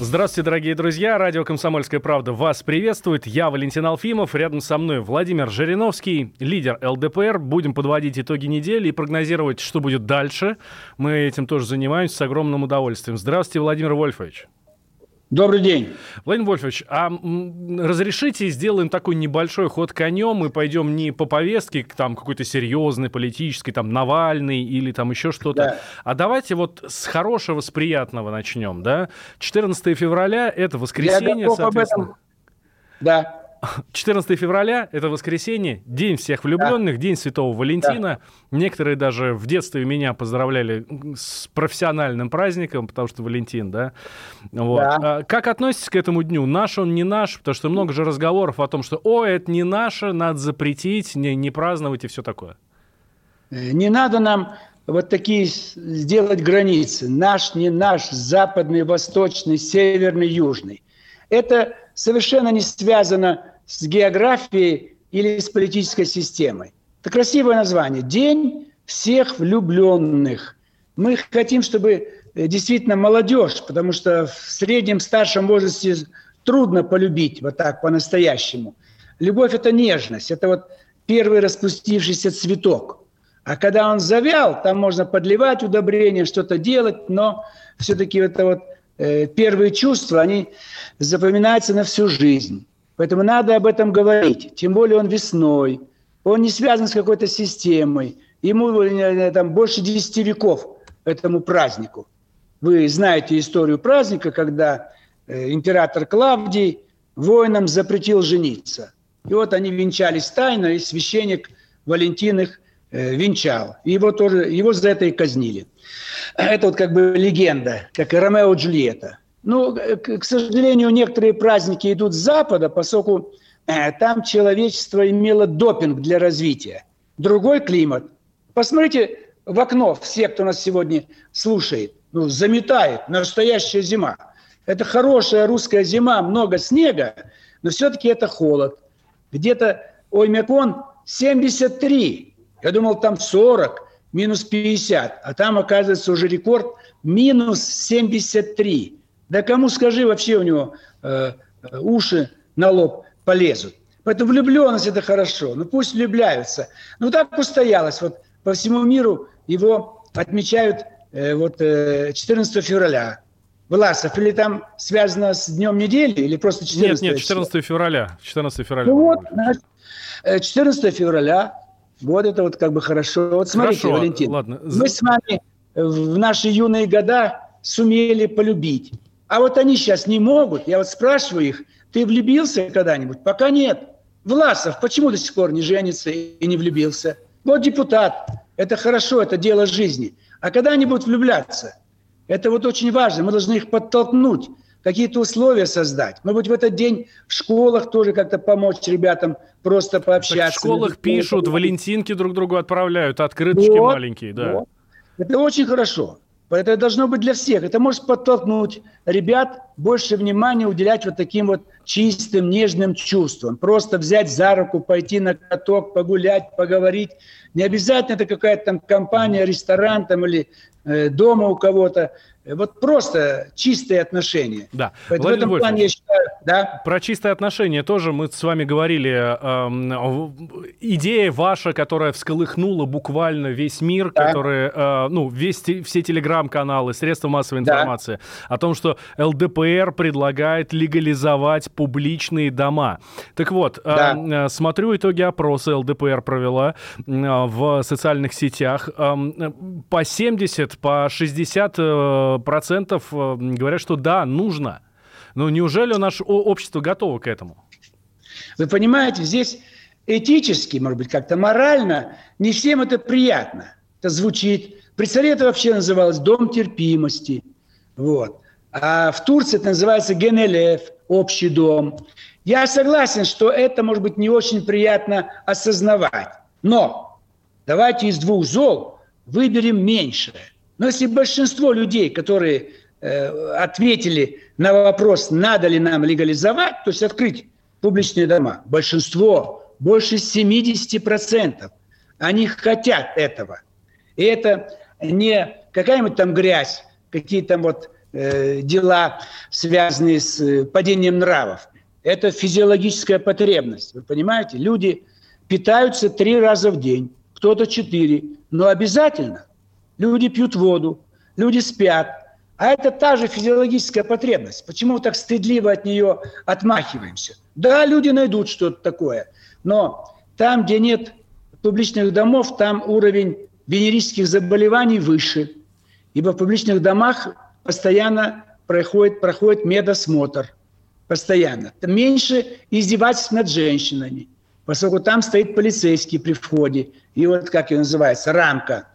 Здравствуйте, дорогие друзья. Радио «Комсомольская правда» вас приветствует. Я Валентин Алфимов. Рядом со мной Владимир Жириновский, лидер ЛДПР. Будем подводить итоги недели и прогнозировать, что будет дальше. Мы этим тоже занимаемся с огромным удовольствием. Здравствуйте, Владимир Вольфович. Добрый день. Владимир Вольфович, а разрешите сделаем такой небольшой ход конем и пойдем не по повестке к там какой-то серьезной политической, там Навальный или там еще что-то, Да. а давайте вот с хорошего, с приятного начнем, да? 14 февраля это Я воскресенье, готов об соответственно. этом. Да. 14 февраля это воскресенье, день всех влюбленных, день Святого Валентина. Некоторые даже в детстве меня поздравляли с профессиональным праздником, потому что Валентин, да. Вот. Да. А Как относитесь к этому дню? Наш он, не наш? Потому что много же разговоров о том, что, о, это не наше, надо запретить, не, не праздновать и все такое. Э, Не надо нам вот такие сделать границы. Наш, не наш, западный, восточный, северный, южный. Это совершенно не связано с географией или с политической системой. Это красивое название. День всех влюбленных. Мы хотим, чтобы э, действительно молодежь, потому что в среднем старшем возрасте трудно полюбить вот так по-настоящему. Любовь – это нежность, это вот первый распустившийся цветок. А когда он завял, там можно подливать удобрения, что-то делать, но все-таки это вот э, первые чувства, они запоминаются на всю жизнь. Поэтому надо об этом говорить. Тем более он весной. Он не связан с какой-то системой. Ему э, там больше 10 веков этому празднику. Вы знаете историю праздника, когда э, император Клавдий воинам запретил жениться. И вот они венчались тайно, и священник Валентин их э, венчал. И его тоже, его за это и казнили. Это вот как бы легенда, как и Ромео и Джульетта. Ну, к, сожалению, некоторые праздники идут с Запада, поскольку э, там человечество имело допинг для развития. Другой климат. Посмотрите в окно, все, кто нас сегодня слушает, ну, заметает, настоящая зима. Это хорошая русская зима, много снега, но все-таки это холод. Где-то Оймякон 73. Я думал, там 40, минус 50. А там, оказывается, уже рекорд минус 73. Да кому скажи, вообще у него э, э, уши на лоб полезут. Поэтому влюбленность – это хорошо. Ну пусть влюбляются. Ну так устоялось. Вот по всему миру его отмечают э, вот, э, 14 февраля. Власов, или там связано с днем недели, или просто 14 Нет, нет, число? 14 февраля. 14 февраля. Ну вот, значит, э, 14 февраля, вот это вот как бы хорошо. Вот смотрите, Хорошо, Валентин, ладно. мы с вами в наши юные года сумели полюбить. А вот они сейчас не могут. Я вот спрашиваю их, ты влюбился когда-нибудь? Пока нет. Власов почему до сих пор не женится и не влюбился? Вот депутат. Это хорошо, это дело жизни. А когда они будут влюбляться? Это вот очень важно. Мы должны их подтолкнуть, какие-то условия создать. Может быть, в этот день в школах тоже как-то помочь ребятам просто Так пообщаться. в школах пишут, валентинки друг другу отправляют, открыточки Вот, маленькие, да. вот. Это очень хорошо. Это должно быть для всех. Это может подтолкнуть ребят больше внимания уделять вот таким вот чистым, нежным чувствам. Просто взять за руку, пойти на каток, погулять, поговорить. Не обязательно это какая-то там компания, ресторан там или э, дома у кого-то. Э, Вот просто чистые отношения. Да. Поэтому Владимир в этом плане я Вольфович, считаю, да, Про чистые отношения тоже мы с вами говорили. эм, в- идея ваша, которая всколыхнула буквально весь мир, Да. который, э, ну, весь, все телеграм-каналы, средства массовой Да. информации, о том, что ЛДПР предлагает легализовать публичные дома. Так вот, э, Да. э, смотрю итоги опроса ЛДПР провела э, в социальных сетях. Эм, э, По 70, по 60 э, процентов э, говорят, что да, нужно. Ну, неужели наше общество готово к этому? Вы понимаете, здесь этически, может быть, как-то морально не всем это приятно. Это звучит. При царе это вообще называлось дом терпимости. Вот. А в Турции это называется генелев, общий дом. Я согласен, что это, может быть, не очень приятно осознавать. Но давайте из двух зол выберем меньшее. Но если большинство людей, которые ответили на вопрос, надо ли нам легализовать, то есть открыть публичные дома, большинство, больше 70%, они хотят этого. И это не какая-нибудь там грязь, какие-то там вот э, дела, связанные с э, падением нравов. Это физиологическая потребность. Вы понимаете? Люди питаются три раза в день, кто-то четыре, но обязательно. Люди пьют воду, люди спят. А это та же физиологическая потребность. Почему так стыдливо от нее отмахиваемся? Да, люди найдут что-то такое. Но там, где нет публичных домов, там уровень венерических заболеваний выше. Ибо в публичных домах постоянно проходит, проходит медосмотр. Постоянно. Меньше издевательств над женщинами. Поскольку там стоит полицейский при входе. И вот, как ее называется, рамка.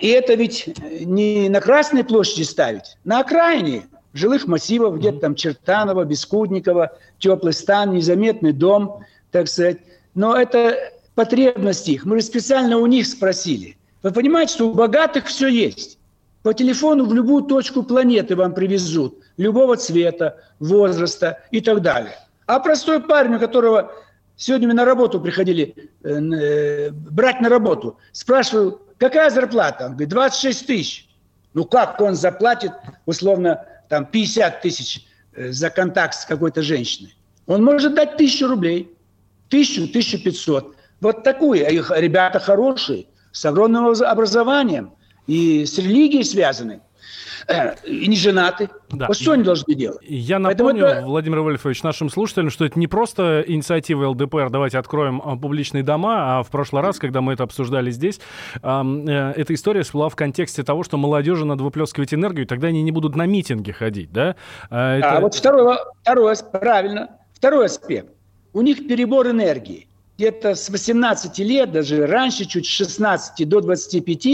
И это ведь не на Красной площади ставить, на окраине жилых массивов, где-то там Чертанова, Бескудникова, теплый стан, незаметный дом, так сказать. Но это потребность их. Мы же специально у них спросили. Вы понимаете, что у богатых все есть. По телефону в любую точку планеты вам привезут. Любого цвета, возраста и так далее. А простой парень, у которого сегодня мы на работу приходили, э, э, брать на работу, спрашиваю, какая зарплата? Он говорит, 26 тысяч. Ну как он заплатит, условно, там 50 тысяч э, за контакт с какой-то женщиной? Он может дать тысячу рублей, тысячу, тысячу пятьсот. Вот такую. А их ребята хорошие, с огромным образованием и с религией связаны и не женаты. Да. Вот что они должны делать? Я напомню, это... Владимир Вольфович, нашим слушателям, что это не просто инициатива ЛДПР «давайте откроем а, публичные дома», а в прошлый раз, когда мы это обсуждали здесь, э, эта история всплыла в контексте того, что молодежи надо выплескивать энергию, и тогда они не будут на митинги ходить, да? А, это... а вот второй, второй, правильно, второй аспект. У них перебор энергии где-то с 18 лет, даже раньше, чуть с 16 до 25,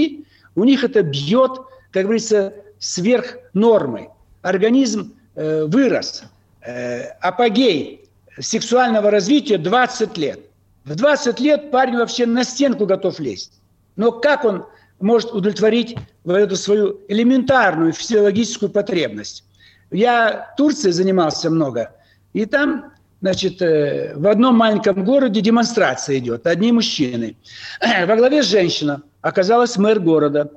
у них это бьет, как говорится, сверх нормы. Организм э, вырос. Э, апогей сексуального развития 20 лет. В 20 лет парень вообще на стенку готов лезть. Но как он может удовлетворить вот эту свою элементарную физиологическую потребность? Я Турцией занимался много, и там Значит, э, в одном маленьком городе демонстрация идет. Одни мужчины. Во главе женщина. Оказалась мэр города.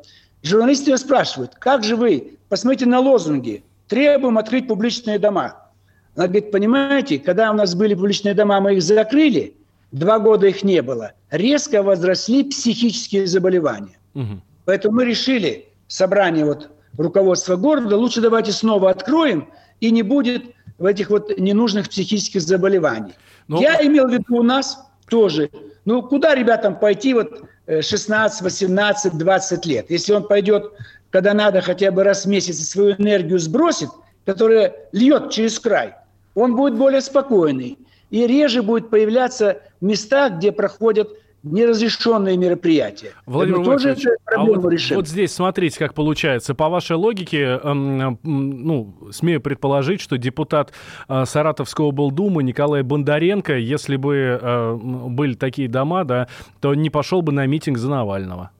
Журналисты ее спрашивают, как же вы, посмотрите на лозунги, требуем открыть публичные дома. Она говорит, понимаете, когда у нас были публичные дома, мы их закрыли, два года их не было, резко возросли психические заболевания. Угу. Поэтому мы решили, собрание вот руководства города, лучше давайте снова откроем, и не будет в этих вот ненужных психических заболеваний. Но... Я имел в виду у нас тоже. Ну, куда ребятам пойти вот 16, 18, 20 лет? Если он пойдет, когда надо, хотя бы раз в месяц свою энергию сбросит, которая льет через край, он будет более спокойный. И реже будет появляться в местах, где проходят неразрешенные мероприятия. Владимир тоже эту проблему а вот, решим. вот здесь смотрите, как получается. По вашей логике, эм, ну, смею предположить, что депутат э, Саратовского облдумы Николай Бондаренко, если бы э, были такие дома, да, то не пошел бы на митинг за Навального.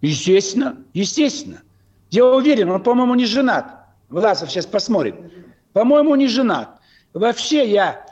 Естественно, естественно. Я уверен, он, по-моему, не женат. Власов сейчас посмотрим. По-моему, не женат. Вообще я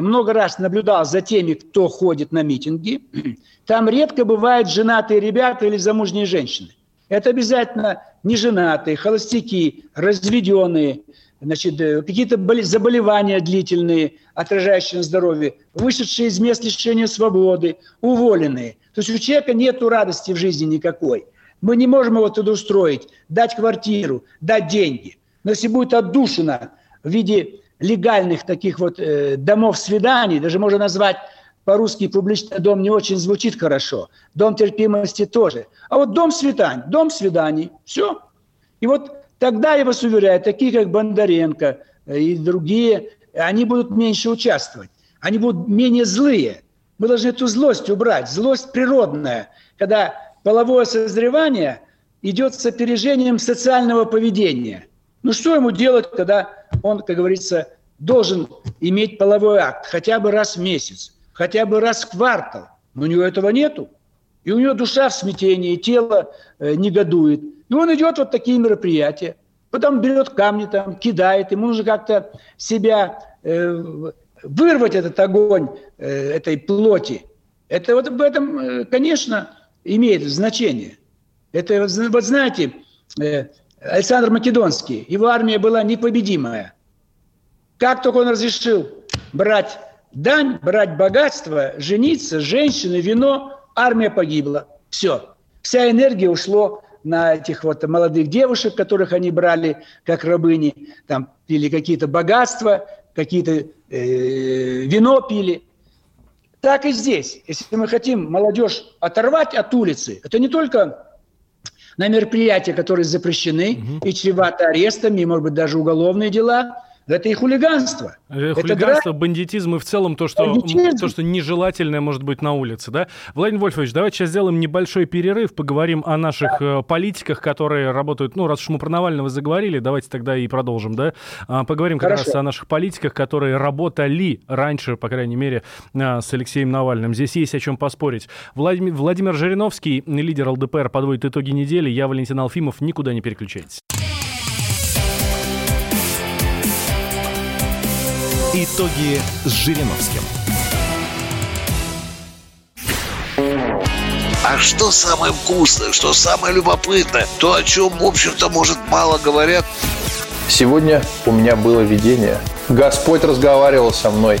много раз наблюдал за теми, кто ходит на митинги. Там редко бывают женатые ребята или замужние женщины. Это обязательно неженатые, холостяки, разведенные, значит, э, какие-то заболевания длительные, отражающие на здоровье, вышедшие из мест лишения свободы, уволенные. То есть у человека нет радости в жизни никакой. Мы не можем его туда устроить, дать квартиру, дать деньги. Но если будет отдушина в виде легальных таких вот э, домов свиданий, даже можно назвать по-русски публичный дом не очень звучит хорошо, дом терпимости тоже. А вот дом свиданий, дом свиданий, все. И вот тогда, я вас уверяю, такие как Бондаренко э, и другие, они будут меньше участвовать, они будут менее злые. Мы должны эту злость убрать, злость природная, когда половое созревание идет с опережением социального поведения – Ну что ему делать, когда он, как говорится, должен иметь половой акт хотя бы раз в месяц, хотя бы раз в квартал. Но у него этого нету. И у него душа в смятении, тело э, негодует. И он идет вот такие мероприятия. Потом берет камни там, кидает. Ему нужно как-то себя э, вырвать этот огонь э, этой плоти. Это вот в этом, э, конечно, имеет значение. Это, вот знаете, э, Александр Македонский, его армия была непобедимая. Как только он разрешил брать дань, брать богатство, жениться, женщины, вино, армия погибла. Все. Вся энергия ушло на этих вот молодых девушек, которых они брали как рабыни, там пили какие-то богатства, какие-то э, вино пили. Так и здесь. Если мы хотим молодежь оторвать от улицы, это не только на мероприятия, которые запрещены угу. и чреваты арестами, и, может быть, даже уголовные дела, это и хулиганство. Это хулиганство, это бандитизм и в целом то что, то, что нежелательное может быть на улице. Да? Владимир Вольфович, давайте сейчас сделаем небольшой перерыв, поговорим о наших да. Э, политиках, которые работают, ну, раз уж мы про Навального заговорили, давайте тогда и продолжим, да? А, поговорим как Хорошо. раз о наших политиках, которые работали раньше, по крайней мере, а, с Алексеем Навальным. Здесь есть о чем поспорить. Владимир, Владимир Жириновский, лидер ЛДПР, подводит итоги недели. Я Валентин Алфимов. Никуда не переключайтесь. Итоги с Жириновским. А что самое вкусное, что самое любопытное, то, о чем, в общем-то, может, мало говорят. Сегодня у меня было видение. Господь разговаривал со мной.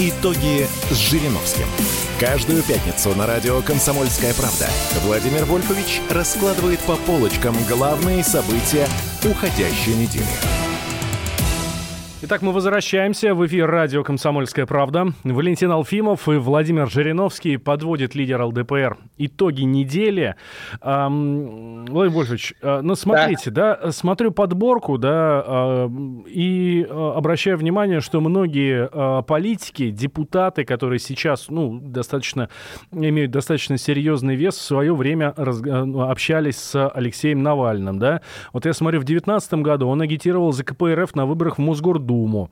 Итоги с Жириновским. Каждую пятницу на радио «Комсомольская правда» Владимир Вольфович раскладывает по полочкам главные события уходящей недели. Итак, мы возвращаемся в эфир радио «Комсомольская правда». Валентин Алфимов и Владимир Жириновский подводит лидер ЛДПР итоги недели. Эм, Владимир Вольфович, э, ну смотрите, да. да, смотрю подборку, да, э, и э, обращаю внимание, что многие э, политики, депутаты, которые сейчас, ну, достаточно, имеют достаточно серьезный вес, в свое время раз, э, общались с Алексеем Навальным, да. Вот я смотрю, в 2019 году он агитировал за КПРФ на выборах в do humor.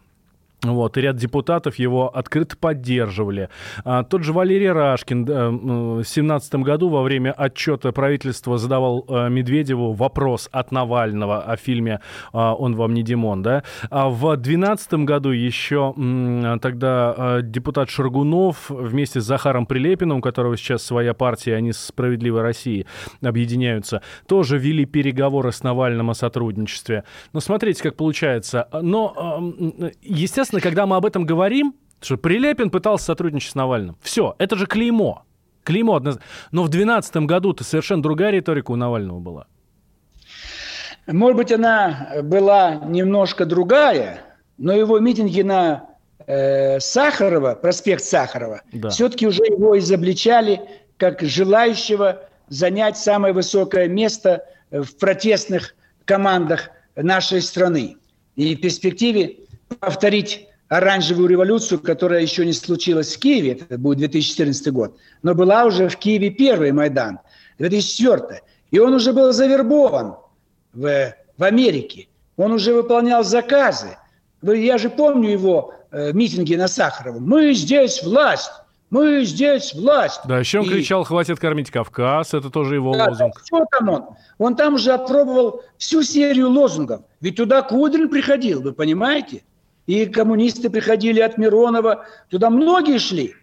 Вот, и ряд депутатов его открыто поддерживали. А, тот же Валерий Рашкин да, в 2017 году во время отчета правительства задавал а, Медведеву вопрос от Навального о фильме а, «Он вам не Димон». Да? А в 2012 году еще тогда а, депутат Шаргунов вместе с Захаром Прилепиным, у которого сейчас своя партия, они с «Справедливой России» объединяются, тоже вели переговоры с Навальным о сотрудничестве. Но смотрите, как получается. Но, естественно, естественно, когда мы об этом говорим, что Прилепин пытался сотрудничать с Навальным. Все, это же клеймо. Клеймо однозначно. Но в 2012 году-то совершенно другая риторика у Навального была. Может быть, она была немножко другая, но его митинги на э, Сахарова, проспект Сахарова, да. все-таки уже его изобличали как желающего занять самое высокое место в протестных командах нашей страны. И в перспективе повторить оранжевую революцию, которая еще не случилась в Киеве, это будет 2014 год, но была уже в Киеве первый Майдан, 2004. И он уже был завербован в, в Америке. Он уже выполнял заказы. Я же помню его э, митинги на Сахарова. «Мы здесь власть! Мы здесь власть!» Да, еще он и... кричал «Хватит кормить Кавказ!» Это тоже его да, лозунг. Что там он? Он там уже опробовал всю серию лозунгов. Ведь туда Кудрин приходил, вы понимаете? И коммунисты приходили от Миронова, туда многие шли.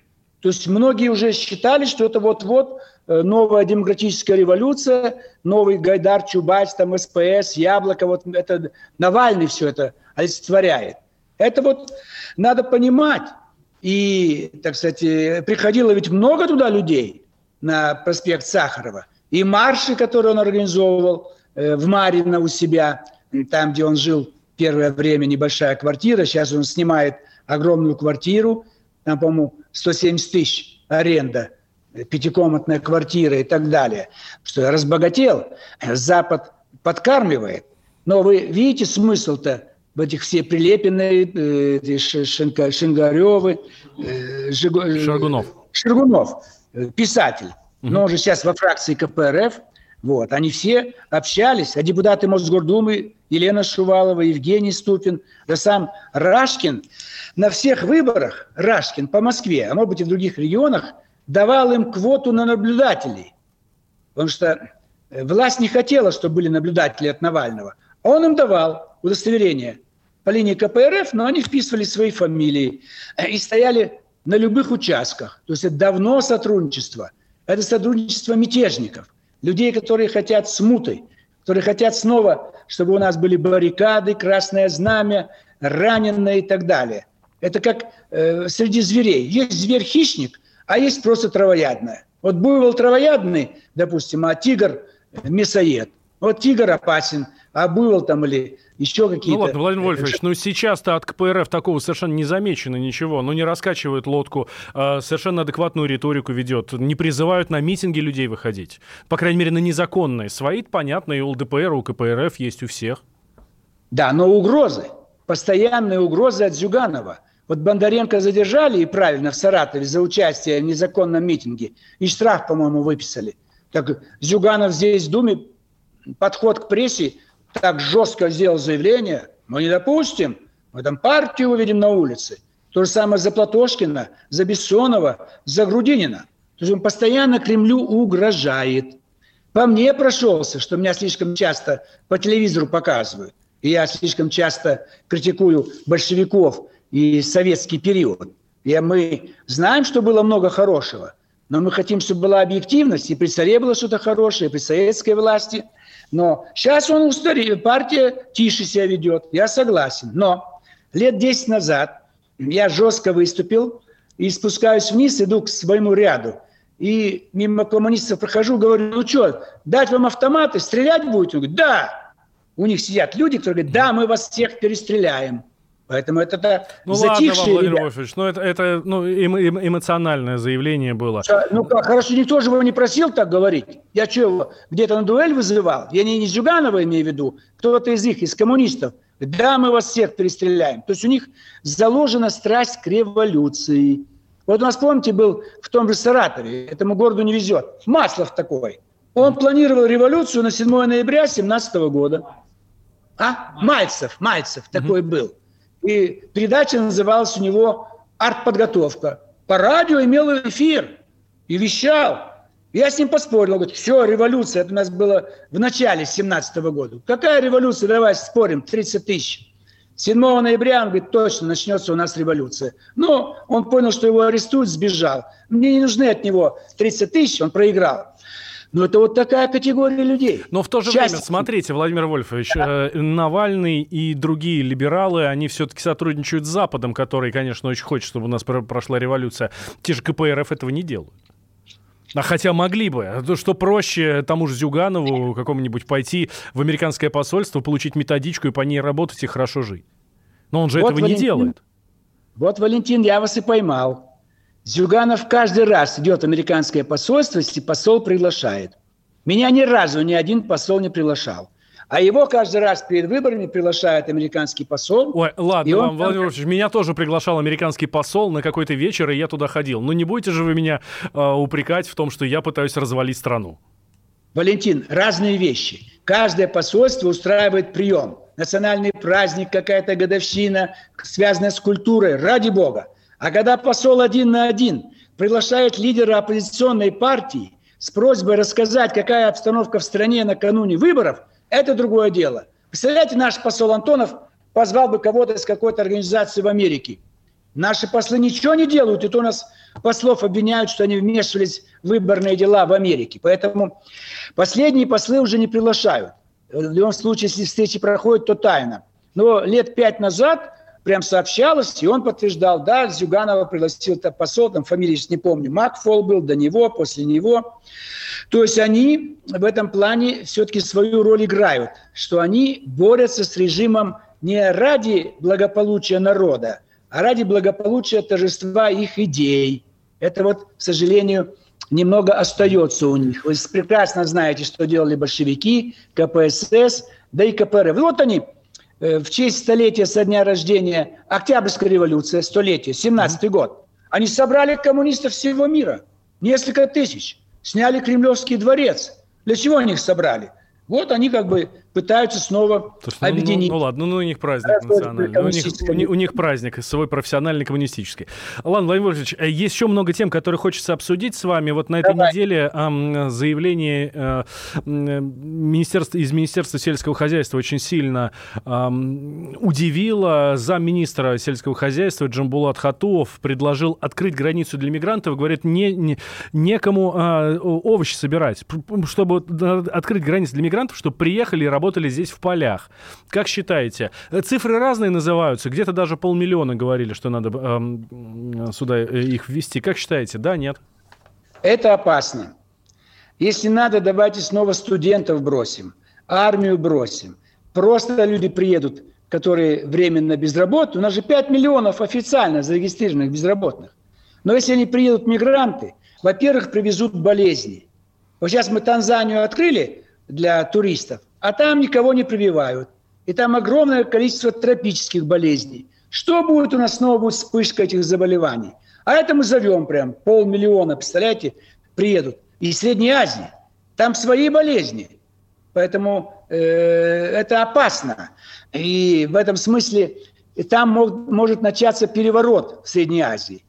То есть многие уже считали, что это вот-вот э, новая демократическая революция, новый Гайдар, Чубайс, там СПС, Яблоко, вот это Навальный все это олицетворяет. Это вот надо понимать. И, так сказать, приходило ведь много туда людей на проспект Сахарова. и марши, которые он организовывал э, в Марино у себя, там, где он жил первое время, небольшая квартира. Сейчас он снимает огромную квартиру, там, по-моему, 170 тысяч аренда, пятикомнатная квартира и так далее. Что разбогател, Запад подкармливает. Но вы видите смысл-то в этих все Прилепины, э, Шинка, Шингаревы, э, Жиго, э, Шаргунов. Шаргунов, э, писатель. Но он же сейчас во фракции КПРФ. Вот. Они все общались, а депутаты Мосгордумы Елена Шувалова, Евгений Ступин, да сам Рашкин на всех выборах, Рашкин по Москве, а может быть и в других регионах, давал им квоту на наблюдателей. Потому что э, власть не хотела, чтобы были наблюдатели от Навального. Он им давал удостоверение по линии КПРФ, но они вписывали свои фамилии э, и стояли на любых участках. То есть это давно сотрудничество. Это сотрудничество мятежников, людей, которые хотят смуты, которые хотят снова, чтобы у нас были баррикады, красное знамя, раненые и так далее. Это как э, среди зверей. Есть зверь-хищник, а есть просто травоядное. Вот буйвол травоядный, допустим, а тигр мясоед. Вот тигр опасен, а буйвол там или еще какие-то... Ну ладно, Владимир Вольфович, ну сейчас-то от КПРФ такого совершенно не замечено ничего. Ну не раскачивают лодку, э, совершенно адекватную риторику ведет, не призывают на митинги людей выходить. По крайней мере, на незаконные. Свои, понятно, и у ЛДПР, у КПРФ есть у всех. Да, но угрозы, постоянные угрозы от Зюганова. Вот Бондаренко задержали, и правильно, в Саратове за участие в незаконном митинге. И штраф, по-моему, выписали. Так Зюганов здесь в Думе подход к прессе так жестко сделал заявление, мы не допустим, мы там партию увидим на улице. То же самое за Платошкина, за Бессонова, за Грудинина. То есть он постоянно Кремлю угрожает. По мне прошелся, что меня слишком часто по телевизору показывают. И я слишком часто критикую большевиков и советский период. И мы знаем, что было много хорошего, но мы хотим, чтобы была объективность, и при царе было что-то хорошее, и при советской власти – но сейчас он устарел, партия тише себя ведет, я согласен. Но лет 10 назад я жестко выступил и спускаюсь вниз, иду к своему ряду. И мимо коммунистов прохожу, говорю, ну что, дать вам автоматы, стрелять будете? Он говорит, да. У них сидят люди, которые говорят, да, мы вас всех перестреляем. Поэтому это да, Ну ладно вам, Владимир Вольфович, ну это, это ну, эмо, эмо, эмоциональное заявление было. Ну хорошо, никто же его не просил так говорить. Я что, где-то на дуэль вызывал? Я не, не Зюганова имею в виду, кто-то из них, из коммунистов. Да, мы вас всех перестреляем. То есть у них заложена страсть к революции. Вот у нас, помните, был в том же Саратове, этому городу не везет, Маслов такой. Он планировал революцию на 7 ноября 17 года. А? Мальцев, Мальцев такой был. И передача называлась у него «Артподготовка». По радио имел эфир и вещал. Я с ним поспорил. Он говорит, все, революция. Это у нас было в начале 17 года. Какая революция? Давай спорим. 30 тысяч. 7 ноября, он говорит, точно начнется у нас революция. Но он понял, что его арестуют, сбежал. Мне не нужны от него 30 тысяч, он проиграл. Но это вот такая категория людей. Но в то же Часть... время, смотрите, Владимир Вольфович, да. э, Навальный и другие либералы, они все-таки сотрудничают с Западом, который, конечно, очень хочет, чтобы у нас прошла революция. Те же КПРФ этого не делают. А хотя могли бы. А что проще тому же Зюганову какому-нибудь пойти в американское посольство, получить методичку и по ней работать и хорошо жить. Но он же вот, этого Валентин, не делает. Вот, Валентин, я вас и поймал. Зюганов каждый раз идет в американское посольство, если посол приглашает. Меня ни разу ни один посол не приглашал. А его каждый раз перед выборами приглашает американский посол. Ой, ладно, вам, Владимир Владимирович, меня тоже приглашал американский посол на какой-то вечер, и я туда ходил. Но не будете же вы меня э, упрекать в том, что я пытаюсь развалить страну? Валентин, разные вещи. Каждое посольство устраивает прием. Национальный праздник, какая-то годовщина, связанная с культурой. Ради бога. А когда посол один на один приглашает лидера оппозиционной партии с просьбой рассказать, какая обстановка в стране накануне выборов, это другое дело. Представляете, наш посол Антонов позвал бы кого-то из какой-то организации в Америке. Наши послы ничего не делают, и то нас послов обвиняют, что они вмешивались в выборные дела в Америке. Поэтому последние послы уже не приглашают. В любом случае, если встречи проходят, то тайно. Но лет пять назад прям сообщалось, и он подтверждал, да, Зюганова пригласил это посол, там фамилии сейчас не помню, Макфол был, до него, после него. То есть они в этом плане все-таки свою роль играют, что они борются с режимом не ради благополучия народа, а ради благополучия торжества их идей. Это вот, к сожалению, немного остается у них. Вы прекрасно знаете, что делали большевики, КПСС, да и КПРФ. Вот они в честь столетия со дня рождения Октябрьской революции, столетие, 17-й год, они собрали коммунистов всего мира, несколько тысяч, сняли Кремлевский дворец. Для чего они их собрали? Вот они как бы пытаются снова Слушай, ну, объединить. Ну, ну, ну ладно, ну у них праздник национальный. У них, у, них, у них праздник свой профессиональный коммунистический. Ладно, Владимир Владимирович, э, есть еще много тем, которые хочется обсудить с вами. Вот на этой Давай. неделе э, заявление э, министерства, из Министерства сельского хозяйства очень сильно э, удивило. Замминистра сельского хозяйства Джамбулат Хатуов предложил открыть границу для мигрантов. Говорит, не, не, некому э, овощи собирать. Чтобы открыть границу для мигрантов, чтобы приехали и работали работали здесь в полях. Как считаете? Э, цифры разные называются. Где-то даже полмиллиона говорили, что надо э, сюда их ввести. Как считаете? Да, нет? Это опасно. Если надо, давайте снова студентов бросим, армию бросим. Просто люди приедут, которые временно без работы. У нас же 5 миллионов официально зарегистрированных безработных. Но если они приедут мигранты, во-первых, привезут болезни. Вот сейчас мы Танзанию открыли для туристов а там никого не прививают. И там огромное количество тропических болезней. Что будет у нас снова будет вспышка этих заболеваний? А это мы зовем прям полмиллиона, представляете, приедут. Из Средней Азии. Там свои болезни. Поэтому э, это опасно. И в этом смысле там мог, может начаться переворот в Средней Азии.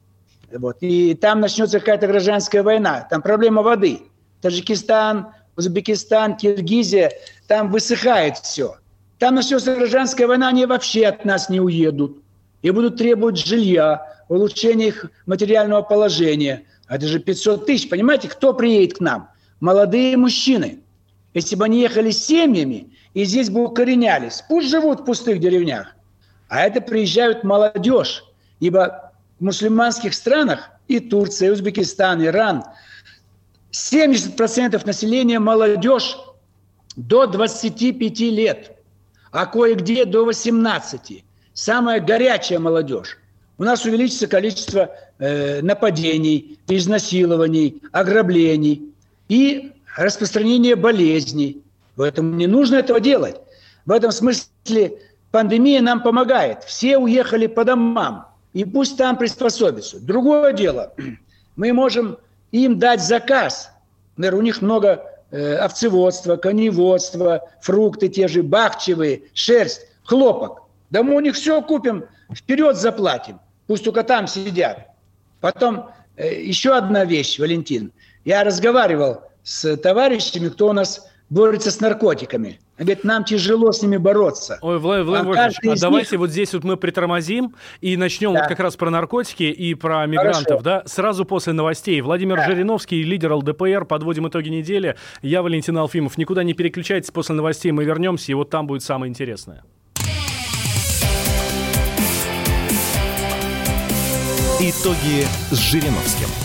Вот. И там начнется какая-то гражданская война. Там проблема воды. Таджикистан, Узбекистан, Киргизия, там высыхает все. Там начнется гражданская война, они вообще от нас не уедут. И будут требовать жилья, улучшения их материального положения. А это же 500 тысяч. Понимаете, кто приедет к нам? Молодые мужчины. Если бы они ехали с семьями и здесь бы укоренялись, пусть живут в пустых деревнях. А это приезжают молодежь. Ибо в мусульманских странах и Турция, и Узбекистан, Иран – 70% населения молодежь до 25 лет, а кое-где до 18. Самая горячая молодежь. У нас увеличится количество э, нападений, изнасилований, ограблений и распространение болезней. Поэтому не нужно этого делать. В этом смысле пандемия нам помогает. Все уехали по домам, и пусть там приспособятся. Другое дело, мы можем им дать заказ. Например, у них много э, овцеводства, коневодства, фрукты те же, бахчевые, шерсть, хлопок. Да мы у них все купим, вперед заплатим. Пусть только там сидят. Потом э, еще одна вещь, Валентин. Я разговаривал с товарищами, кто у нас борется с наркотиками. Говорит, нам тяжело с ними бороться. Ой, Владимир а Владимирович, а давайте них... вот здесь вот мы притормозим и начнем да. вот как раз про наркотики и про мигрантов, Хорошо. да, сразу после новостей. Владимир да. Жириновский, лидер ЛДПР, подводим итоги недели. Я Валентин Алфимов. Никуда не переключайтесь, после новостей мы вернемся, и вот там будет самое интересное. Итоги с Жириновским.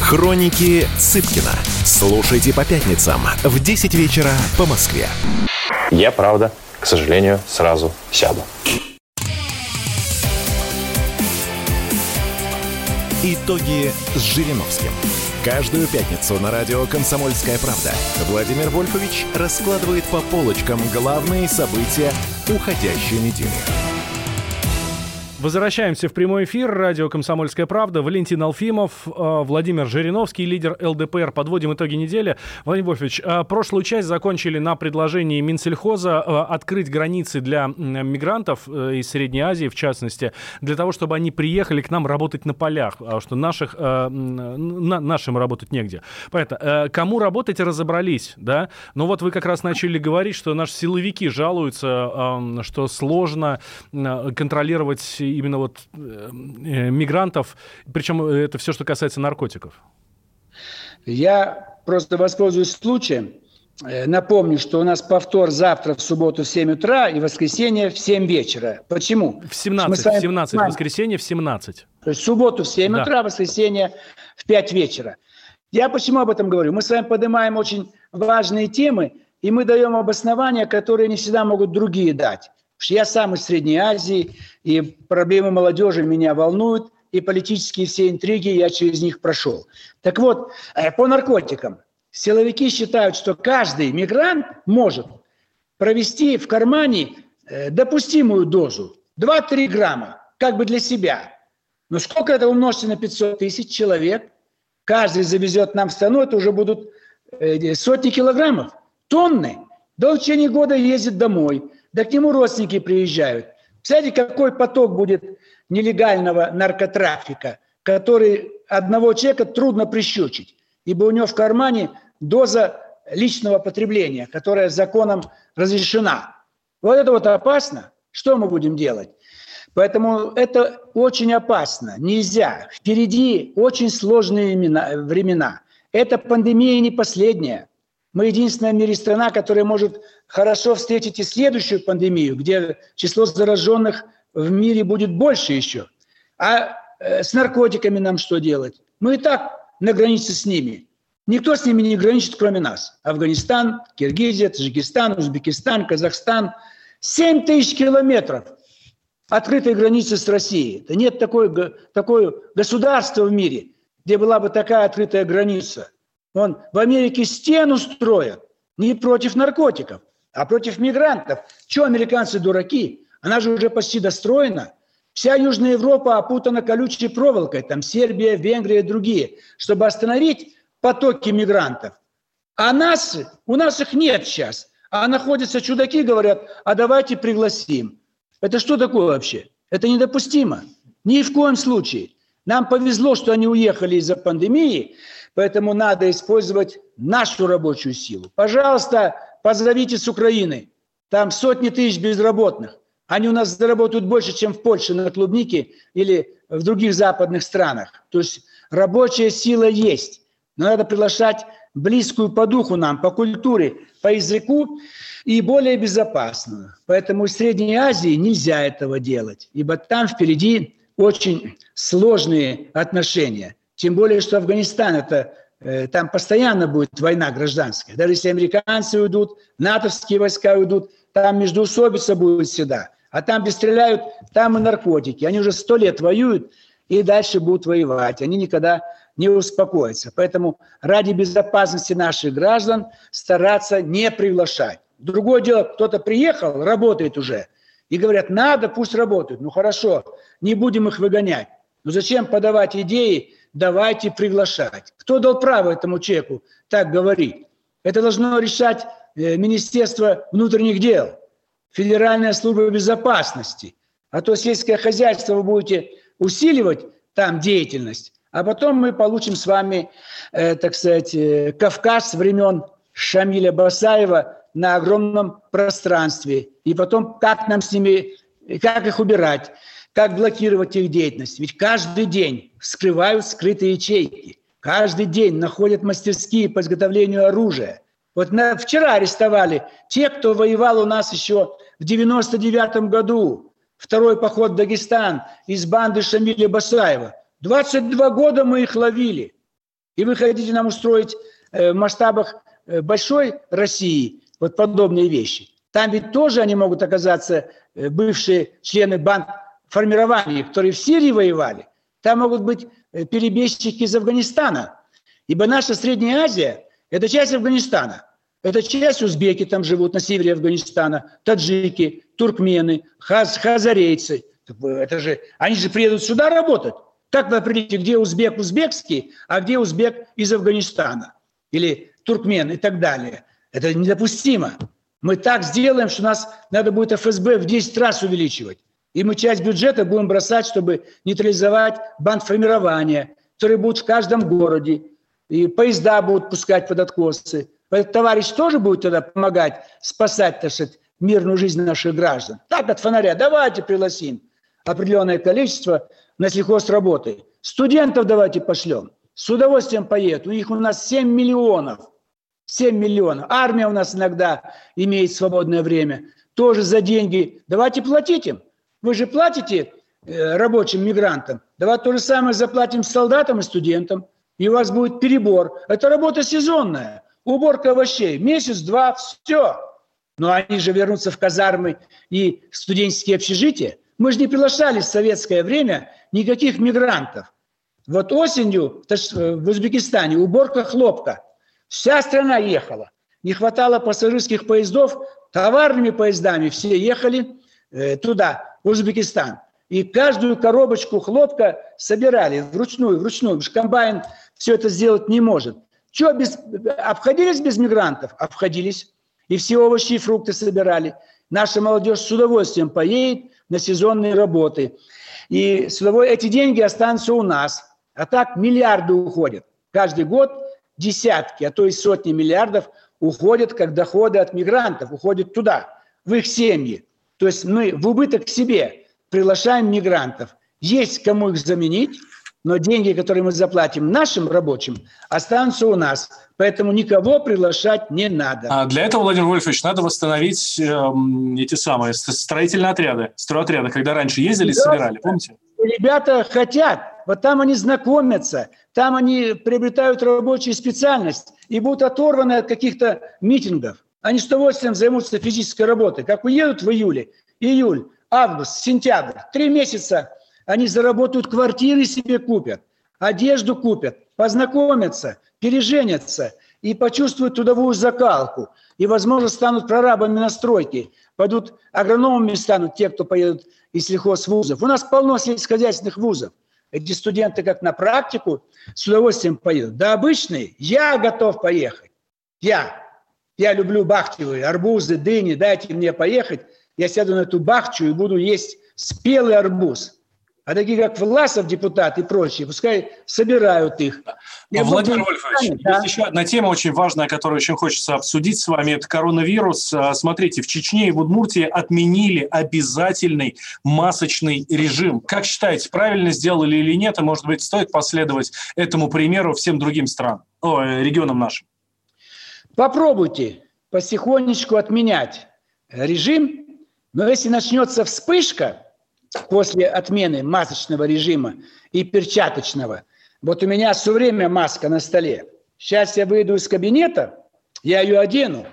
Хроники Цыпкина. Слушайте по пятницам в 10 вечера по Москве. Я, правда, к сожалению, сразу сяду. Итоги с Жириновским. Каждую пятницу на радио «Комсомольская правда» Владимир Вольфович раскладывает по полочкам главные события уходящей недели. Возвращаемся в прямой эфир. Радио «Комсомольская правда». Валентин Алфимов, э, Владимир Жириновский, лидер ЛДПР. Подводим итоги недели. Владимир Вольфович, э, прошлую часть закончили на предложении Минсельхоза э, открыть границы для мигрантов из Средней Азии, в частности, для того, чтобы они приехали к нам работать на полях, потому что наших, нашим работать негде. Понятно. Кому работать, разобрались, да? Но вот вы как раз начали говорить, что наши силовики жалуются, что сложно контролировать именно вот э, э, мигрантов, причем это все, что касается наркотиков? Я просто воспользуюсь случаем. Э, напомню, что у нас повтор завтра в субботу в 7 утра и воскресенье в 7 вечера. Почему? В 17, вами... в 17, в воскресенье в 17. То есть в субботу в 7 да. утра, воскресенье в 5 вечера. Я почему об этом говорю? Мы с вами поднимаем очень важные темы, и мы даем обоснования, которые не всегда могут другие дать. Я сам из Средней Азии, и проблемы молодежи меня волнуют, и политические все интриги я через них прошел. Так вот, э, по наркотикам. Силовики считают, что каждый мигрант может провести в кармане э, допустимую дозу 2-3 грамма, как бы для себя. Но сколько это умножьте на 500 тысяч человек? Каждый завезет нам в страну, это уже будут э, сотни килограммов, тонны. До течение года ездит домой – да к нему родственники приезжают. Представляете, какой поток будет нелегального наркотрафика, который одного человека трудно прищучить, ибо у него в кармане доза личного потребления, которая законом разрешена. Вот это вот опасно. Что мы будем делать? Поэтому это очень опасно. Нельзя. Впереди очень сложные времена. Эта пандемия не последняя. Мы единственная в мире страна, которая может хорошо встретить и следующую пандемию, где число зараженных в мире будет больше еще. А э, с наркотиками нам что делать? Мы и так на границе с ними. Никто с ними не граничит, кроме нас. Афганистан, Киргизия, Таджикистан, Узбекистан, Казахстан. 7 тысяч километров открытой границы с Россией. Да нет такой, такое государства в мире, где была бы такая открытая граница – он в Америке стену строят не против наркотиков, а против мигрантов. Че американцы дураки? Она же уже почти достроена. Вся Южная Европа опутана колючей проволокой, там Сербия, Венгрия и другие, чтобы остановить потоки мигрантов. А нас, у нас их нет сейчас. А находятся чудаки, говорят, а давайте пригласим. Это что такое вообще? Это недопустимо. Ни в коем случае. Нам повезло, что они уехали из-за пандемии, Поэтому надо использовать нашу рабочую силу. Пожалуйста, позовите с Украины. Там сотни тысяч безработных. Они у нас заработают больше, чем в Польше на клубнике или в других западных странах. То есть рабочая сила есть. Но надо приглашать близкую по духу нам, по культуре, по языку и более безопасную. Поэтому в Средней Азии нельзя этого делать, ибо там впереди очень сложные отношения – тем более, что Афганистан это э, там постоянно будет война гражданская. Даже если американцы уйдут, натовские войска уйдут, там междуусобица будет всегда. А там, где стреляют, там и наркотики. Они уже сто лет воюют и дальше будут воевать. Они никогда не успокоятся. Поэтому ради безопасности наших граждан стараться не приглашать. Другое дело, кто-то приехал, работает уже, и говорят, надо, пусть работают. Ну хорошо, не будем их выгонять. Но зачем подавать идеи, давайте приглашать. Кто дал право этому человеку так говорить? Это должно решать э, Министерство внутренних дел, Федеральная служба безопасности. А то сельское хозяйство вы будете усиливать там деятельность, а потом мы получим с вами, э, так сказать, э, Кавказ времен Шамиля Басаева на огромном пространстве. И потом, как нам с ними, как их убирать? Как блокировать их деятельность. Ведь каждый день вскрывают скрытые ячейки, каждый день находят мастерские по изготовлению оружия. Вот на, вчера арестовали те, кто воевал у нас еще в 99 году, второй поход в Дагестан из банды Шамиля Басаева. 22 года мы их ловили. И вы хотите нам устроить э, в масштабах э, большой России вот подобные вещи. Там ведь тоже они могут оказаться э, бывшие члены банд формирований, которые в Сирии воевали, там могут быть э, перебежчики из Афганистана. Ибо наша Средняя Азия – это часть Афганистана. Это часть узбеки там живут на севере Афганистана, таджики, туркмены, хаз, хазарейцы. Это же, они же приедут сюда работать. Как вы определите, где узбек узбекский, а где узбек из Афганистана? Или туркмен и так далее. Это недопустимо. Мы так сделаем, что нас надо будет ФСБ в 10 раз увеличивать. И мы часть бюджета будем бросать, чтобы нейтрализовать бандформирование, которые будут в каждом городе. И поезда будут пускать под откосы. Этот товарищ тоже будет тогда помогать спасать, так сказать, мирную жизнь наших граждан. Так, от фонаря, давайте пригласим определенное количество на сельхозработы. Студентов давайте пошлем. С удовольствием поедут. У них у нас 7 миллионов. 7 миллионов. Армия у нас иногда имеет свободное время. Тоже за деньги. Давайте платить им. Вы же платите э, рабочим мигрантам. Давайте то же самое заплатим солдатам и студентам. И у вас будет перебор. Это работа сезонная. Уборка овощей. Месяц-два, все. Но они же вернутся в казармы и студенческие общежития. Мы же не приглашали в советское время никаких мигрантов. Вот осенью в Узбекистане уборка хлопка. Вся страна ехала. Не хватало пассажирских поездов, товарными поездами все ехали э, туда, в Узбекистан. И каждую коробочку хлопка собирали вручную, вручную. Потому комбайн все это сделать не может. Что, без, обходились без мигрантов? Обходились. И все овощи и фрукты собирали. Наша молодежь с удовольствием поедет на сезонные работы. И судовой, эти деньги останутся у нас. А так миллиарды уходят. Каждый год десятки, а то и сотни миллиардов уходят как доходы от мигрантов, уходят туда, в их семьи. То есть мы в убыток себе приглашаем мигрантов. Есть кому их заменить, но деньги, которые мы заплатим нашим рабочим, останутся у нас. Поэтому никого приглашать не надо. А для этого, Владимир Вольфович, надо восстановить э, эти самые строительные отряды, стройотряды, когда раньше ездили, да, собирали, помните? Ребята хотят, вот там они знакомятся, там они приобретают рабочую специальность и будут оторваны от каких-то митингов. Они с удовольствием займутся физической работой. Как уедут в июле, июль, август, сентябрь, три месяца они заработают квартиры себе купят, одежду купят, познакомятся, переженятся и почувствуют трудовую закалку. И, возможно, станут прорабами на стройке. Пойдут агрономами станут те, кто поедут из сельхозвузов. У нас полно сельскохозяйственных вузов. Эти студенты как на практику с удовольствием поедут. Да обычные, я готов поехать. Я. Я люблю бахчевые, арбузы, дыни, дайте мне поехать. Я сяду на эту бахчу и буду есть спелый арбуз а такие как Власов, депутат и прочие, пускай собирают их. Я Владимир Вольфович, да. есть еще одна тема очень важная, которую очень хочется обсудить с вами. Это коронавирус. А, смотрите, в Чечне и в Удмуртии отменили обязательный масочный режим. Как считаете, правильно сделали или нет? И, может быть, стоит последовать этому примеру всем другим странам, о, э, регионам нашим? Попробуйте потихонечку отменять режим, но если начнется вспышка – после отмены масочного режима и перчаточного. Вот у меня все время маска на столе. Сейчас я выйду из кабинета, я ее одену,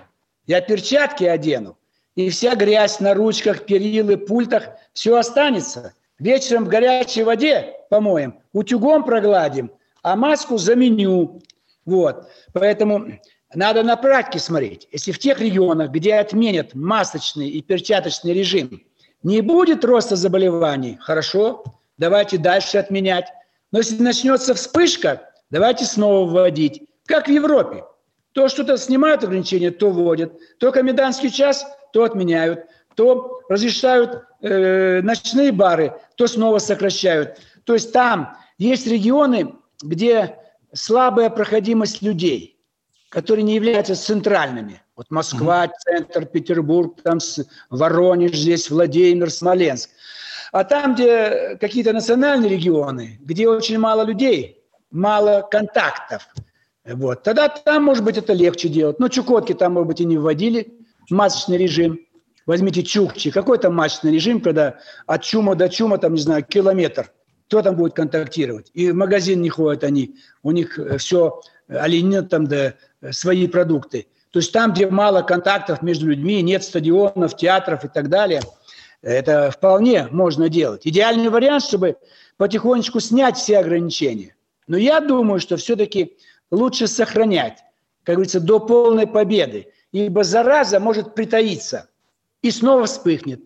я перчатки одену, и вся грязь на ручках, перилы, пультах, все останется. Вечером в горячей воде помоем, утюгом прогладим, а маску заменю. Вот. Поэтому надо на практике смотреть. Если в тех регионах, где отменят масочный и перчаточный режим – не будет роста заболеваний, хорошо, давайте дальше отменять. Но если начнется вспышка, давайте снова вводить. Как в Европе. То что-то снимают ограничения, то вводят. То комендантский час, то отменяют. То разрешают э, ночные бары, то снова сокращают. То есть там есть регионы, где слабая проходимость людей, которые не являются центральными. Вот Москва, центр, Петербург, там Воронеж, здесь Владимир, Смоленск. А там, где какие-то национальные регионы, где очень мало людей, мало контактов, вот, тогда там, может быть, это легче делать. Но Чукотки там, может быть, и не вводили масочный режим. Возьмите Чукчи. Какой там масочный режим, когда от Чума до Чума, там, не знаю, километр. Кто там будет контактировать? И в магазин не ходят они. У них э, все, олени там, да, свои продукты. То есть там, где мало контактов между людьми, нет стадионов, театров и так далее, это вполне можно делать. Идеальный вариант, чтобы потихонечку снять все ограничения. Но я думаю, что все-таки лучше сохранять, как говорится, до полной победы, ибо зараза может притаиться и снова вспыхнет.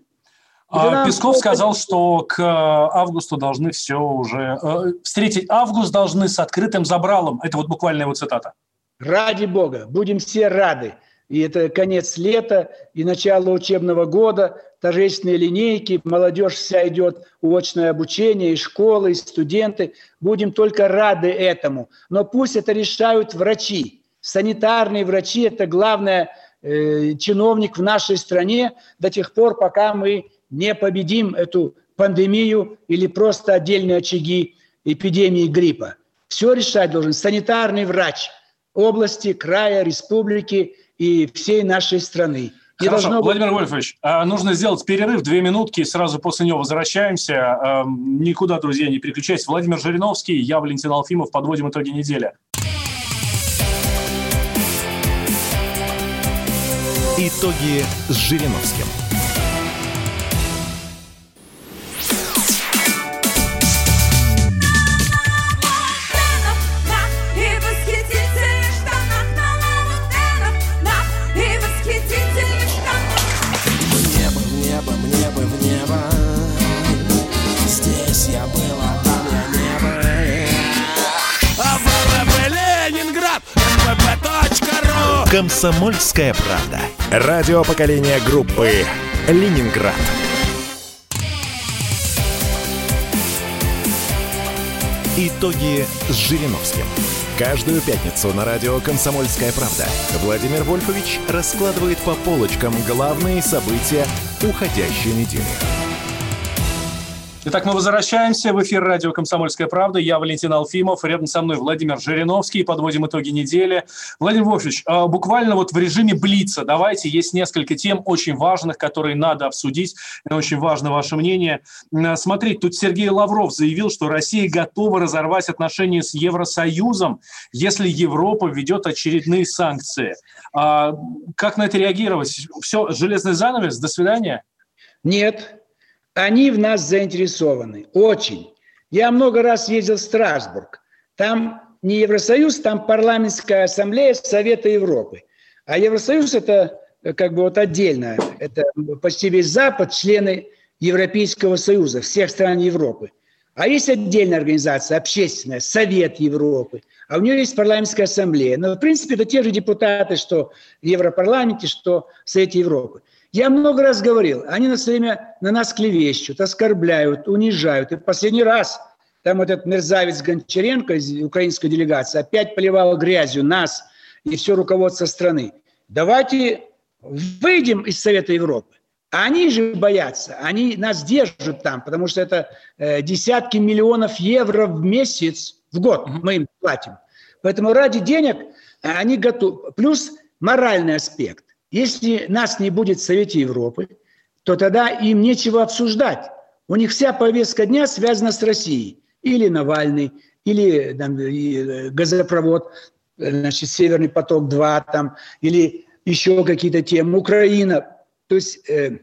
А Песков сказал, что к э, августу должны все уже... Э, встретить август должны с открытым забралом. Это вот буквально его цитата. Ради бога, будем все рады. И это конец лета и начало учебного года, торжественные линейки, молодежь вся идет очное обучение, и школы, и студенты. Будем только рады этому. Но пусть это решают врачи. Санитарные врачи – это главное э, чиновник в нашей стране до тех пор, пока мы не победим эту пандемию или просто отдельные очаги эпидемии гриппа. Все решать должен санитарный врач области, края, республики и всей нашей страны. Не Хорошо, должно... Владимир Вольфович, а, нужно сделать перерыв, две минутки, сразу после него возвращаемся. Никуда, друзья, не переключайтесь. Владимир Жириновский, я Валентин Алфимов. Подводим итоги недели. Итоги с Жириновским. «Комсомольская правда». Радио поколения группы «Ленинград». Итоги с Жириновским. Каждую пятницу на радио «Комсомольская правда» Владимир Вольфович раскладывает по полочкам главные события уходящей недели. Итак, мы возвращаемся в эфир радио «Комсомольская правда». Я Валентин Алфимов, рядом со мной Владимир Жириновский. Подводим итоги недели. Владимир Вольфович, а, буквально вот в режиме Блица давайте, есть несколько тем очень важных, которые надо обсудить. Очень важно ваше мнение. Смотрите, тут Сергей Лавров заявил, что Россия готова разорвать отношения с Евросоюзом, если Европа введет очередные санкции. А как на это реагировать? Все, железный занавес, до свидания? Нет, они в нас заинтересованы, очень. Я много раз ездил в Страсбург. Там не Евросоюз, там парламентская ассамблея Совета Европы. А Евросоюз это э, как бы вот отдельно. Это почти весь Запад, члены Европейского Союза, всех стран Европы. А есть отдельная организация, общественная, Совет Европы. А у нее есть парламентская ассамблея. Но, в принципе, это те же депутаты, что в Европарламенте, что в Совете Европы. Я много раз говорил, они на все время на нас клевещут, оскорбляют, унижают. И последний раз там этот мерзавец Гончаренко из украинской делегации опять поливал грязью нас и все руководство страны. Давайте выйдем из Совета Европы. А они же боятся, они нас держат там, потому что это э, десятки миллионов евро в месяц, в год мы им платим. Поэтому ради денег они готовы. Плюс моральный аспект. Если нас не будет в Совете Европы, то тогда им нечего обсуждать. У них вся повестка дня связана с Россией. Или Навальный, или там, э, газопровод, значит, Северный поток-2, там, или еще какие-то темы, Украина. То есть э,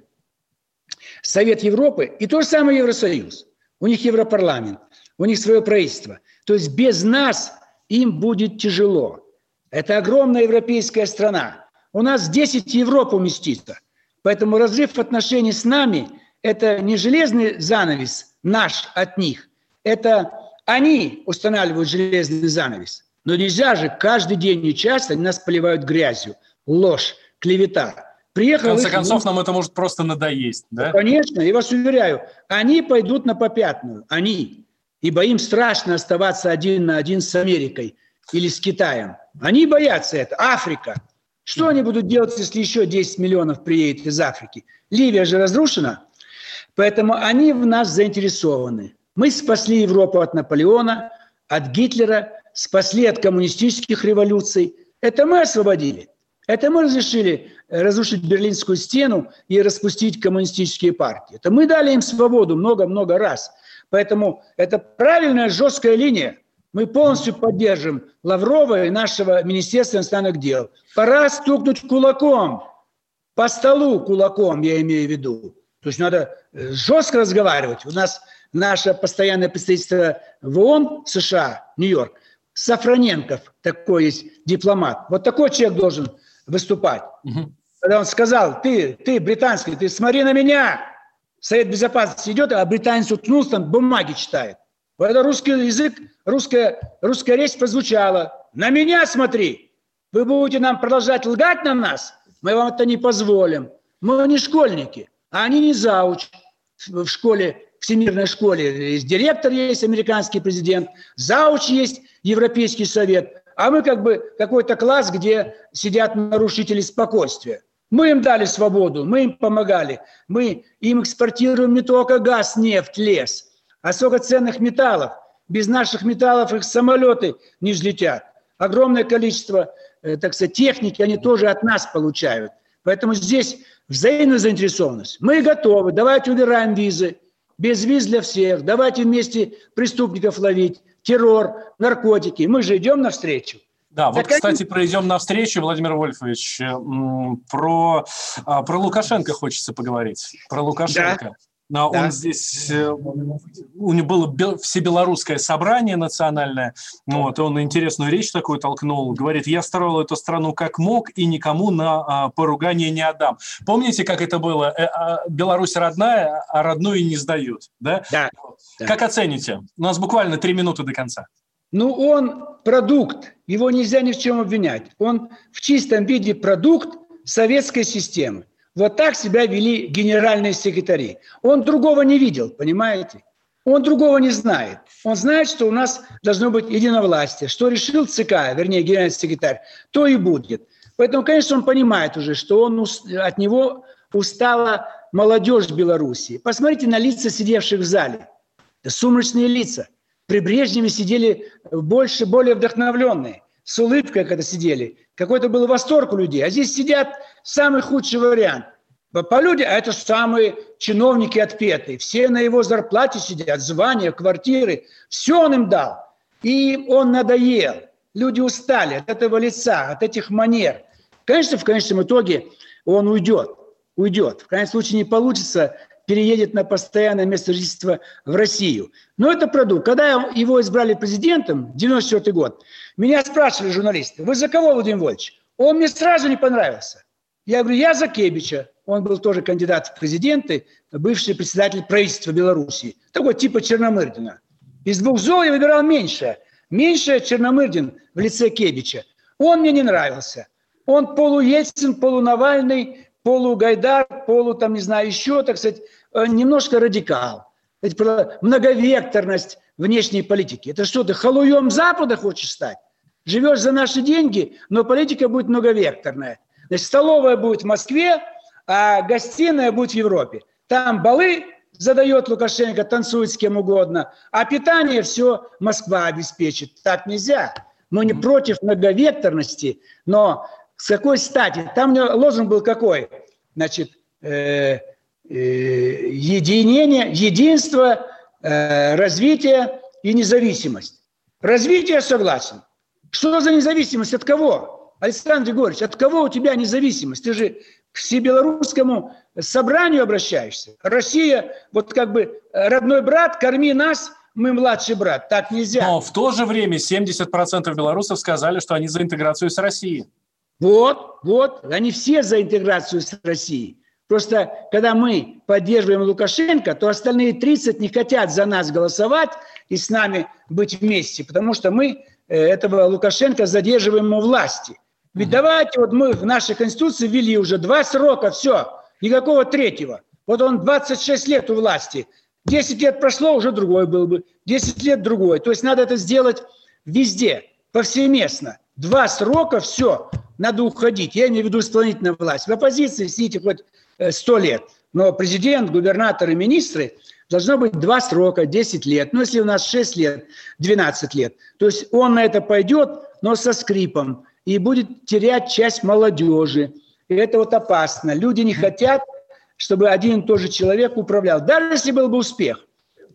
Совет Европы и то же самое Евросоюз. У них Европарламент, у них свое правительство. То есть без нас им будет тяжело. Это огромная европейская страна. У нас 10 Европ уместится. Поэтому разрыв отношений с нами – это не железный занавес наш от них. Это они устанавливают железный занавес. Но нельзя же каждый день и час они нас поливают грязью. Ложь, клевета. Приехал В конце их... концов, нам это может просто надоесть, да? Конечно, я вас уверяю, они пойдут на попятную, они. Ибо им страшно оставаться один на один с Америкой или с Китаем. Они боятся это. Африка – что они будут делать, если еще 10 миллионов приедет из Африки? Ливия же разрушена. Поэтому они в нас заинтересованы. Мы спасли Европу от Наполеона, от Гитлера, спасли от коммунистических революций. Это мы освободили. Это мы разрешили разрушить Берлинскую стену и распустить коммунистические партии. Это мы дали им свободу много-много раз. Поэтому это правильная жесткая линия. Мы полностью поддержим Лаврова и нашего Министерства иностранных дел. Пора стукнуть кулаком, по столу кулаком, я имею в виду. То есть надо э, жестко разговаривать. У нас наше постоянное представительство в ООН, США, Нью-Йорк, Сафроненков, такой есть дипломат. Вот такой человек должен выступать. Угу. Когда он сказал, ты, ты британский, ты смотри на меня. Совет Безопасности идет, а британец уткнулся, там бумаги читает. Это русский язык, русская, русская речь прозвучала. На меня смотри. Вы будете нам продолжать лгать на нас? Мы вам это не позволим. Мы не школьники, а они не зауч в школе, всемирной школе. Есть директор есть, американский президент, зауч есть, Европейский совет. А мы как бы какой-то класс, где сидят нарушители спокойствия. Мы им дали свободу, мы им помогали. Мы им экспортируем не только газ, нефть, лес, а сколько ценных металлов. Без наших металлов их самолеты не взлетят. Огромное количество, э, так сказать, техники они тоже от нас получают. Поэтому здесь взаимная заинтересованность. Мы готовы, давайте убираем визы, без виз для всех, давайте вместе преступников ловить, террор, наркотики. Мы же идем навстречу. Да, вот, кстати, пройдем навстречу, Владимир Вольфович. Про, а, про Лукашенко хочется поговорить. Про Лукашенко. Да. Но да. он здесь, э, у него было всебелорусское собрание национальное, вот, он интересную речь такую толкнул, говорит, я строил эту страну как мог и никому на а, поругание не отдам. Помните, как это было? Э, а, Беларусь родная, а родную не сдают, да? Да. Как оцените? У нас буквально три минуты до конца. Ну, он продукт, его нельзя ни в чем обвинять. Он в чистом виде продукт советской системы. Вот так себя вели генеральные секретари. Он другого не видел, понимаете? Он другого не знает. Он знает, что у нас должно быть единовластие. Что решил ЦК, вернее, генеральный секретарь, то и будет. Поэтому, конечно, он понимает уже, что он, от него устала молодежь Беларуси. Посмотрите на лица сидевших в зале. Сумрачные лица. При Брежневе сидели больше, более вдохновленные. С улыбкой, когда сидели. Какой-то был восторг у людей. А здесь сидят самый худший вариант. По люди, а это самые чиновники отпетые. Все на его зарплате сидят, звания, квартиры. Все он им дал. И он надоел. Люди устали от этого лица, от этих манер. Конечно, в конечном итоге он уйдет. Уйдет. В крайнем случае не получится переедет на постоянное место жительства в Россию. Но это продукт. Когда его избрали президентом, 94 год, меня спрашивали журналисты, вы за кого, Владимир Вольевич? Он мне сразу не понравился. Я говорю, я за Кебича. Он был тоже кандидат в президенты, бывший председатель правительства Беларуси. Такой типа Черномырдина. Из двух зол я выбирал меньше. Меньше Черномырдин в лице Кебича. Он мне не нравился. Он полуельцин, полунавальный, полугайдар, полу, там, не знаю, еще, так сказать, э, немножко радикал. Многовекторность внешней политики. Это что, ты халуем Запада хочешь стать? Живешь за наши деньги, но политика будет многовекторная. Значит, столовая будет в Москве, а гостиная будет в Европе. Там балы задает Лукашенко, танцует с кем угодно, а питание все Москва обеспечит. Так нельзя. Мы не против многовекторности, но с какой стати? Там у него лозунг был какой? Значит, э, э, единение, единство, э, развитие и независимость. Развитие согласен. Что за независимость? От кого? Александр Григорьевич, от кого у тебя независимость? Ты же к всебелорусскому собранию обращаешься. Россия, вот как бы родной брат, корми нас, мы младший брат. Так нельзя. Но в то же время 70% белорусов сказали, что они за интеграцию с Россией. Вот, вот, они все за интеграцию с Россией. Просто когда мы поддерживаем Лукашенко, то остальные 30 не хотят за нас голосовать и с нами быть вместе, потому что мы э, этого Лукашенко задерживаем у власти. Ведь давайте, вот мы в нашей Конституции ввели уже два срока, все, никакого третьего. Вот он 26 лет у власти. 10 лет прошло, уже другой был бы. 10 лет другой. То есть надо это сделать везде, повсеместно. Два срока, все надо уходить. Я имею в виду исполнительную власть. В оппозиции сидите хоть э, сто лет, но президент, губернатор и министры должно быть два срока, 10 лет. Ну, если у нас 6 лет, 12 лет. То есть он на это пойдет, но со скрипом, и будет терять часть молодежи. И это вот опасно. Люди не хотят, чтобы один и тот же человек управлял. Даже если был бы успех.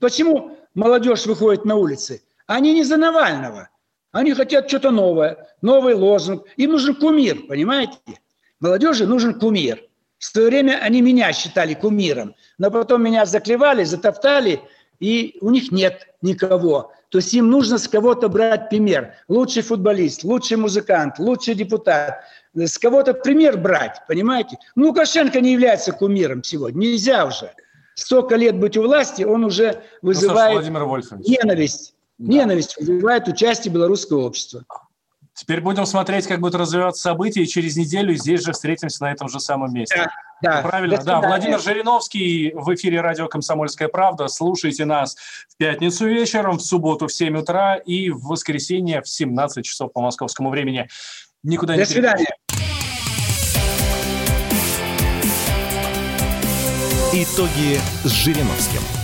Почему молодежь выходит на улицы? Они не за Навального. Они хотят что-то новое, новый лозунг. Им нужен кумир, понимаете? Молодежи нужен кумир. В свое время они меня считали кумиром, но потом меня заклевали, затоптали, и у них нет никого. То есть им нужно с кого-то брать пример. Лучший футболист, лучший музыкант, лучший депутат. С кого-то пример брать, понимаете? Ну, Лукашенко не является кумиром сегодня. Нельзя уже. Столько лет быть у власти, он уже вызывает ну, ненависть. Да. Ненависть вызывает участие белорусского общества. Теперь будем смотреть, как будут развиваться события, и через неделю здесь же встретимся на этом же самом месте. Да. Да. Правильно, да. Владимир Жириновский в эфире радио «Комсомольская правда». Слушайте нас в пятницу вечером, в субботу в 7 утра и в воскресенье в 17 часов по московскому времени. Никуда До не свидания. Итоги с Жириновским.